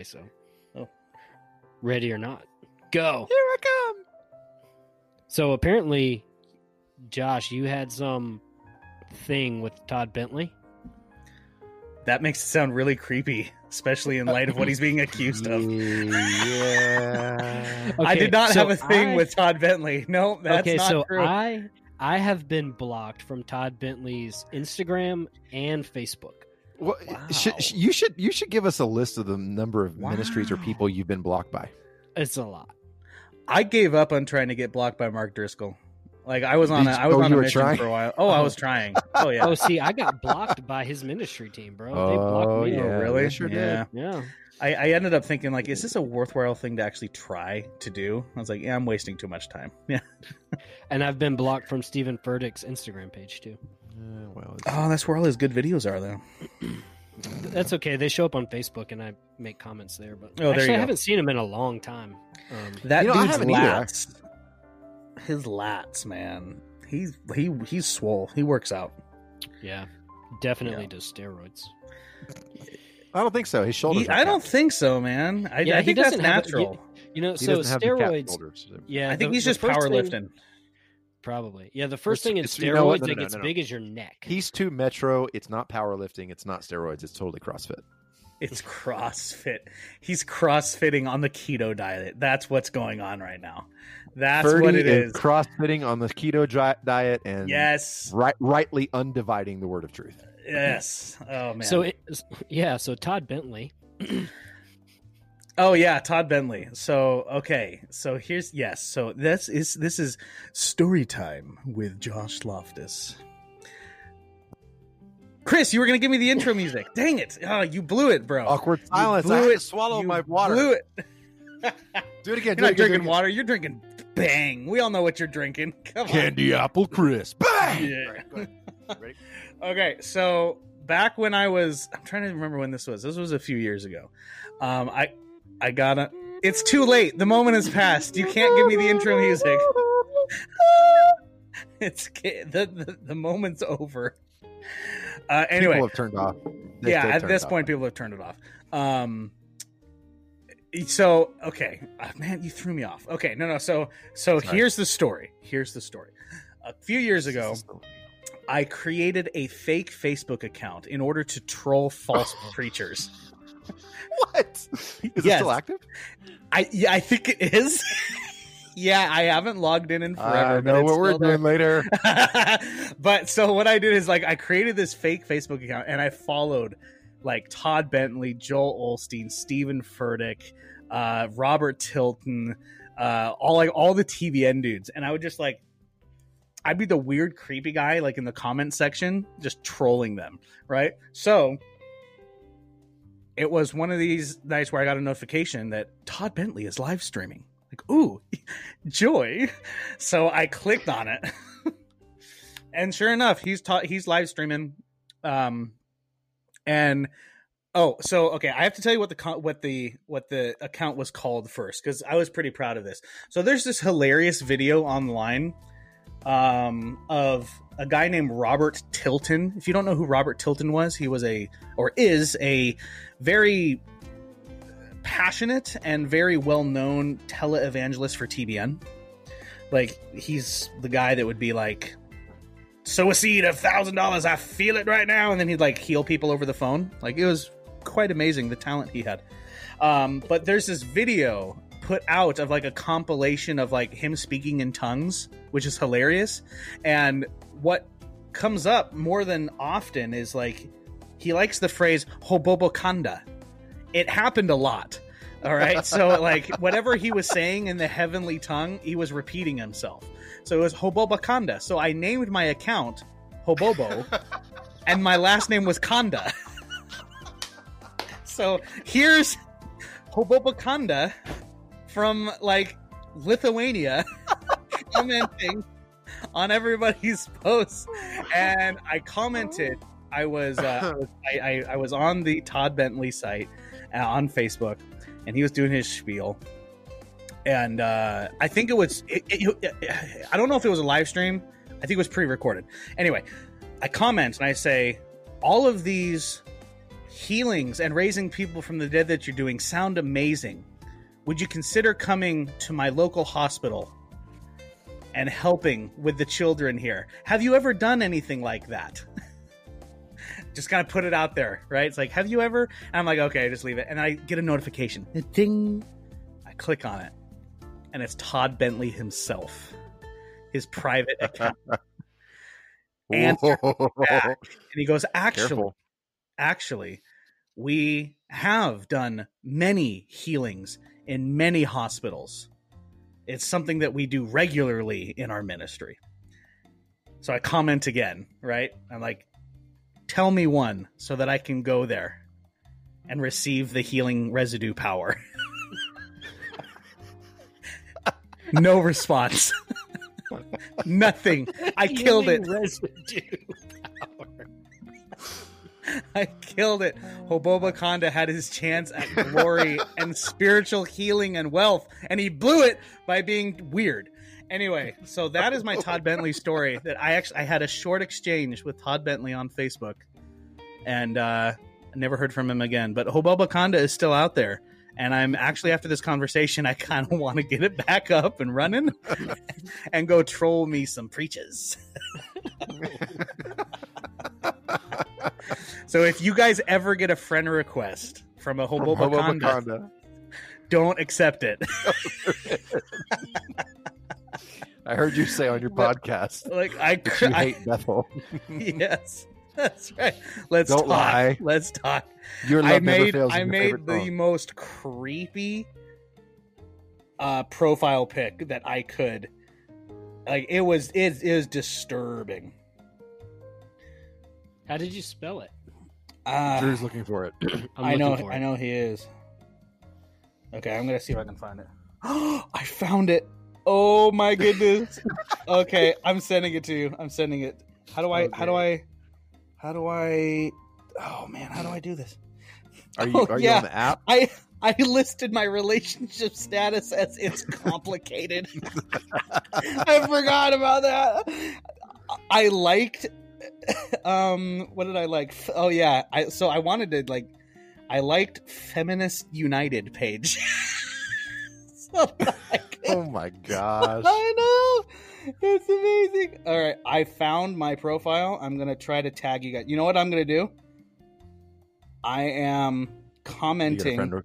recording anyway, so. Oh. Ready or not. Go. Here I come. So apparently, Josh, you had some thing with Todd Bentley. That makes it sound really creepy, especially in light of what he's being accused of. Yeah. I did not so have a thing I- with Todd Bentley. No, that's okay, not so true. I I have been blocked from Todd Bentley's Instagram and Facebook. Well, should, Wow. you should you should give us a list of the number of ministries or people you've been blocked by. It's a lot. I gave up on trying to get blocked by Mark Driscoll. Like I was on, a, Did you- I was oh, on you a mission trying? for a while. Oh, I Oh. was trying. Oh yeah. Oh, see, I got blocked by his ministry team, bro. They blocked Oh, me. Oh, yeah, really? they sure did. yeah. Yeah. I, I ended up thinking like, is this a worthwhile thing to actually try to do? I was like, yeah, I'm wasting too much time. Yeah. And I've been blocked from Steven Furtick's Instagram page too. Uh, well, it's- Oh, that's where all his good videos are, though. That's okay. They show up on Facebook and I make comments there. But Oh, there actually, you I go. haven't seen him in a long time. Um, That You know, I dude's haven't either. lats, his lats, man. He's he he's swole. He works out. yeah, definitely Yeah. does steroids. I don't think so. His shoulders. He- I don't think so, man. I, Yeah, I he think that's doesn't have- natural. You know, He so doesn't have the steroids. shoulders. Yeah, I think the- he's the just first thing- powerlifting. Probably. Yeah, the first It's- thing in it's- you know what? steroids No, that no, no, gets no, no. big is your neck. He's too metro. It's not powerlifting. It's not steroids. It's totally CrossFit. It's CrossFit. He's CrossFitting on the keto diet. That's what's going on right now. That's what it is. CrossFitting on the keto diet and Yes. right, rightly undividing the word of truth. Yes. Oh man. So it, yeah, so Todd Bentley. Oh yeah, Todd Bentley. So okay, so here's yes. So this is this is story time with Josh Loftus. Chris, you were gonna give me the intro music. Dang it! Oh, you blew it, bro. Awkward silence. You blew I had it. to swallow You my water. Blew it. Do it again. You're not drinking water. You're drinking Bang. We all know what you're drinking. Come Candy apple crisp. Bang! Yeah. All right, go ahead. Ready? Okay, so back when I was, I'm trying to remember when this was. This was a few years ago. Um, I, I gotta. It's too late. The moment has passed. You can't give me the intro music. It's the the, the moment's over. Uh, anyway, People have turned off. They- yeah, at this off. point, people have turned it off. Um, so okay, Ah, man, you threw me off. Okay, no, no. So, so Sorry. here's the story. Here's the story. A few years ago, I created a fake Facebook account in order to troll false preachers. What? Is it still active? I yeah, I think it is. yeah, I haven't logged in in forever. I know what we're still there. doing later. but so what I did is like I created this fake Facebook account and I followed like Todd Bentley, Joel Osteen, Steven Furtick, uh, Robert Tilton, uh, all like all the TBN dudes, and I would just like I'd be the weird, creepy guy like in the comment section, just trolling them, right? So it was one of these nights where I got a notification that Todd Bentley is live streaming. Like, ooh, joy. So I clicked on it. and sure enough, he's ta- he's live streaming. Um and oh, so okay, I have to tell you what the what the what the account was called first cuz I was pretty proud of this. So there's this hilarious video online um of a guy named Robert Tilton. If you don't know who Robert Tilton was, he was a or is a very passionate and very well-known televangelist for TBN. Like he's the guy that would be like sow a seed of thousand dollars, I feel it right now, and then he'd like heal people over the phone. Like it was quite amazing the talent he had. Um, but there's this video put out of like a compilation of like him speaking in tongues, which is hilarious. And what comes up more than often is like he likes the phrase hobobokanda. It happened a lot. All right. So like whatever he was saying in the heavenly tongue, he was repeating himself. So it was hobobokanda. So I named my account Hobobo, and my last name was Kanda. so here's Hobobakanda from like Lithuania commenting on everybody's posts, and I commented. I was uh, I, I, I was on the Todd Bentley site uh, on Facebook, and he was doing his spiel and uh, I think it was. It, it, I don't know if it was a live stream. I think it was pre-recorded. Anyway, I comment and I say, all of these healings and raising people from the dead that you're doing sound amazing. Would you consider coming to my local hospital and helping with the children here? Have you ever done anything like that? just kind of put it out there, right? It's like, have you ever? And I'm like, okay, just leave it. And I get a notification. Ding. I click on it. And it's Todd Bentley himself. His private account. Back. And he goes, actually, Careful. actually, we have done many healings in many hospitals. It's something that we do regularly in our ministry. So I comment again, right? I'm like, tell me one so that I can go there and receive the healing residue power. no response. Nothing. I killed it. Residue. I killed it. Hoboba Kanda had his chance at glory and spiritual healing and wealth, and he blew it by being weird. Anyway, so that is my Todd Bentley story. That I actually I had a short exchange with Todd Bentley on Facebook, and uh, never heard from him again. But Hoboba Kanda is still out there, and I'm actually after this conversation, I kind of want to get it back up and running, and go troll me some preaches. So if you guys ever get a friend request from a From Hobo Wakanda. don't accept it. I heard you say on your podcast like I, that you I hate Bethel. yes, that's right. Let's Don't talk. lie. Let's talk. Your love I never made fails. is I made the song. most creepy uh profile pic that I could. Like it was it is disturbing. How did you spell it? Uh, Drew's looking for it. I'm I know looking for it. I know he is. Okay, I'm gonna see if I can find it. I found it. Oh my goodness. okay, I'm sending it to you. I'm sending it. How do I how do I how do I oh man, how do I do this? Are you Oh, are you on the app? I I listed my relationship status as it's complicated. I forgot about that. I liked um what did I like? Oh yeah, I so I wanted to like I liked Feminist United page. so could- Oh my gosh. I know. It's amazing. All right, I found my profile. I'm going to try to tag you guys. You know what I'm going to do? I am You got a commenting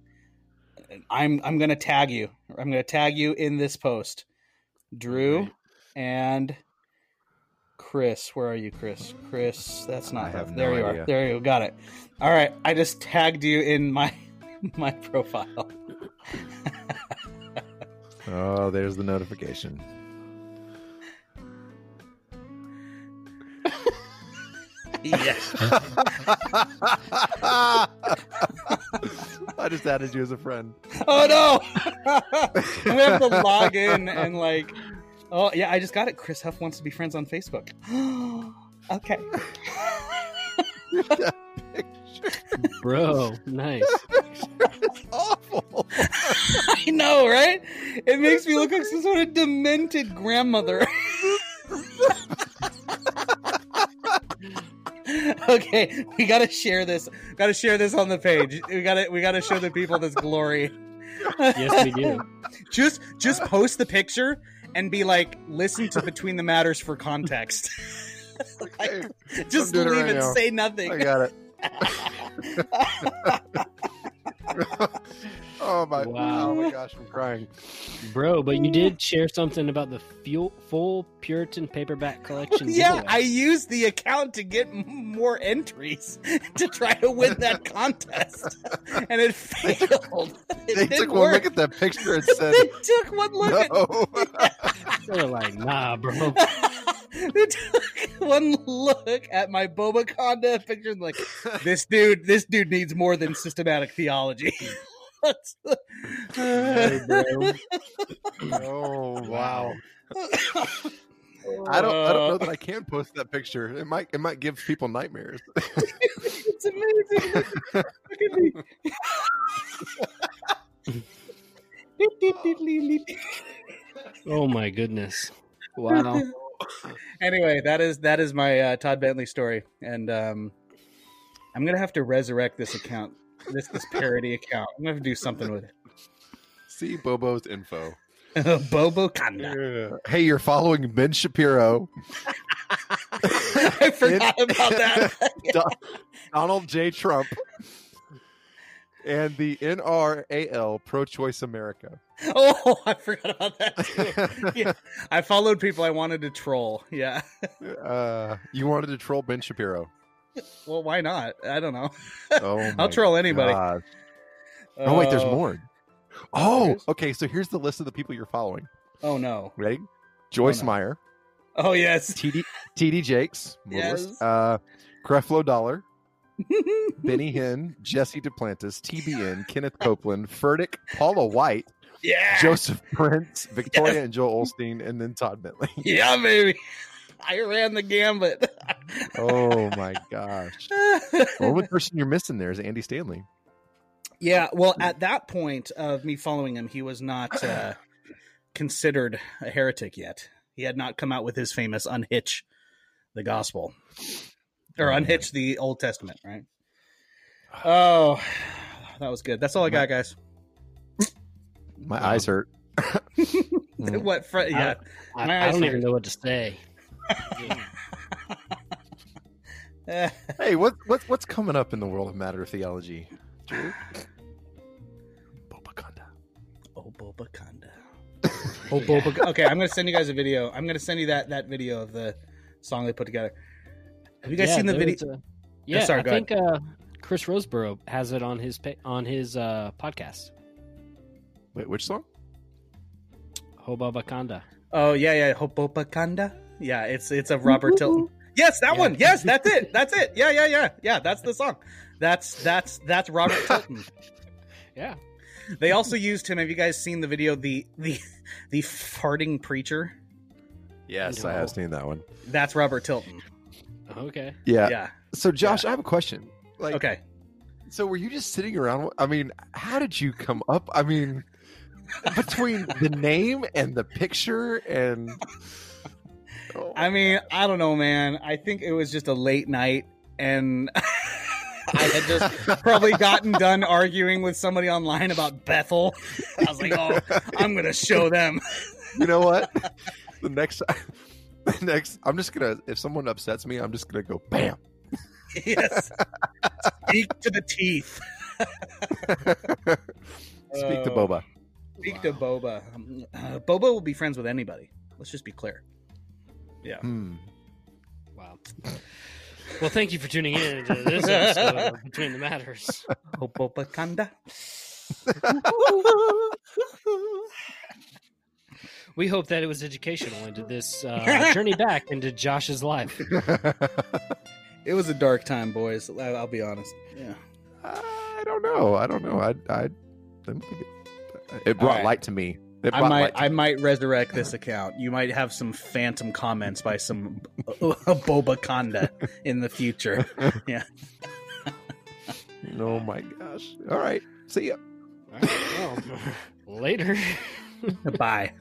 I'm I'm gonna tag you. I'm gonna tag you in this post. Drew Alright. and Chris. Where are you, Chris? Chris, that's not I have left. there no you idea. are. There you go. Got it. All right. I just tagged you in my my profile. Oh, there's the notification. Yes. I just added you as a friend. oh no! we have to log in and like. Oh yeah, I just got it. Chris Huff wants to be friends on Facebook. okay. Bro, nice. it's awful. I know, right? It makes me look like some sort of demented grandmother. okay, we gotta share this. Gotta share this on the page. We gotta we gotta show the people this glory. Yes, we do. Just just post the picture and be like, listen to Between the Matters for context. Okay, just leave right it, now. say nothing. I got it. Oh, oh my! Wow. Oh my gosh! I'm crying. Bro, but you did share something about the fuel, full Puritan paperback collection. yeah, giveaway. I used the account to get more entries to try to win that contest, and it failed. It They didn't took one work. look at that picture and said, they took one look "No." They were like, nah, bro. they took one look at my Boba Conda picture and like this dude. This dude needs more than systematic theology. Hey, oh wow! I don't. I don't know that I can post that picture. It might. It might give people nightmares. it's amazing. Look, look at me. Oh my goodness. Wow. anyway, that is that is my uh, Todd Bentley story, and um, I'm gonna have to resurrect this account, this this parody account. I'm gonna to do something with it. See Bobo's info. Bobo Kanda. Hey, you're following Ben Shapiro, I forgot about that. Donald J. Trump, and the NARAL Pro Choice America. oh, I forgot about that too. Yeah, I followed people I wanted to troll. Yeah. Uh, you wanted to troll Ben Shapiro. Well, why not? I don't know. Oh, I'll troll anybody. God. Oh wait, there's Uh, more. Oh, There's- okay. So here's the list of the people you're following. Oh no. Ready? Joyce no. Meyer, Oh yes. TD TD Jakes, Yes. uh, Creflo Dollar, Benny Hinn, Jesse Duplantis, TBN, Kenneth Copeland, Furtick, Paula White, yeah. Joseph Prince, Victoria and Joel Osteen, and then Todd Bentley. Yeah, baby. I ran the gambit. Oh my gosh. The only person you're missing there is Andy Stanley. yeah, well, at that point of me following him, he was not uh, considered a heretic yet. He had not come out with his famous unhitch the gospel or unhitch the Old Testament, right? Oh, that was good. That's all I got, guys. My eyes hurt. What? Fr- yeah, I, My I don't hurt. even know what to say. Hey, what, what what's coming up in the world of matter theology? Drew? Bobaconda. Oh, Boba Kanda. Oh, Boba. Okay, I'm gonna send you guys a video. I'm gonna send you that that video of the song they put together. Have you guys Yeah, seen the video? was a- yeah, sorry, I go think uh, Chris Rosebrough has it on his on his uh, podcast. Wait, which song? Hoba Bakanda. Oh yeah, yeah, Boba Kanda. Yeah, it's it's of Robert Tilton. Yes, that Yeah. one. Yes, that's it. That's it. Yeah, yeah, yeah, yeah. That's the song. That's that's that's Robert Tilton. Yeah. They also used him. Have you guys seen the video? The the the farting preacher. Yes, I have seen that one. That's Robert Tilton. Okay. Yeah. Yeah. So, Josh, I have a question. Like, Okay. so were you just sitting around? I mean, how did you come up? I mean, between the name and the picture and. Oh, I mean, I don't know, man. I think it was just a late night, and I had just probably gotten done arguing with somebody online about Bethel. I was like, oh, I'm gonna show them. you know what? The next, the next, I'm just gonna. If someone upsets me, I'm just gonna go bam. yes. Speak to the teeth. Speak to. Boba. Speak to Boba. Um, uh, Boba will be friends with anybody. Let's just be clear. Hmm. Wow. Well, thank you for tuning in to this episode of Between the Matters. We hope that it was educational into this uh, journey back into Josh's life. It was a dark time, boys. I- I'll be honest. Yeah. I don't know. I don't know. I I didn't think it, it brought All right. light to me. It I might I might resurrect this account. You might have some phantom comments by some Boba Kanda in the future. Yeah. Oh my gosh. All right. See ya. All right, well, later. Bye.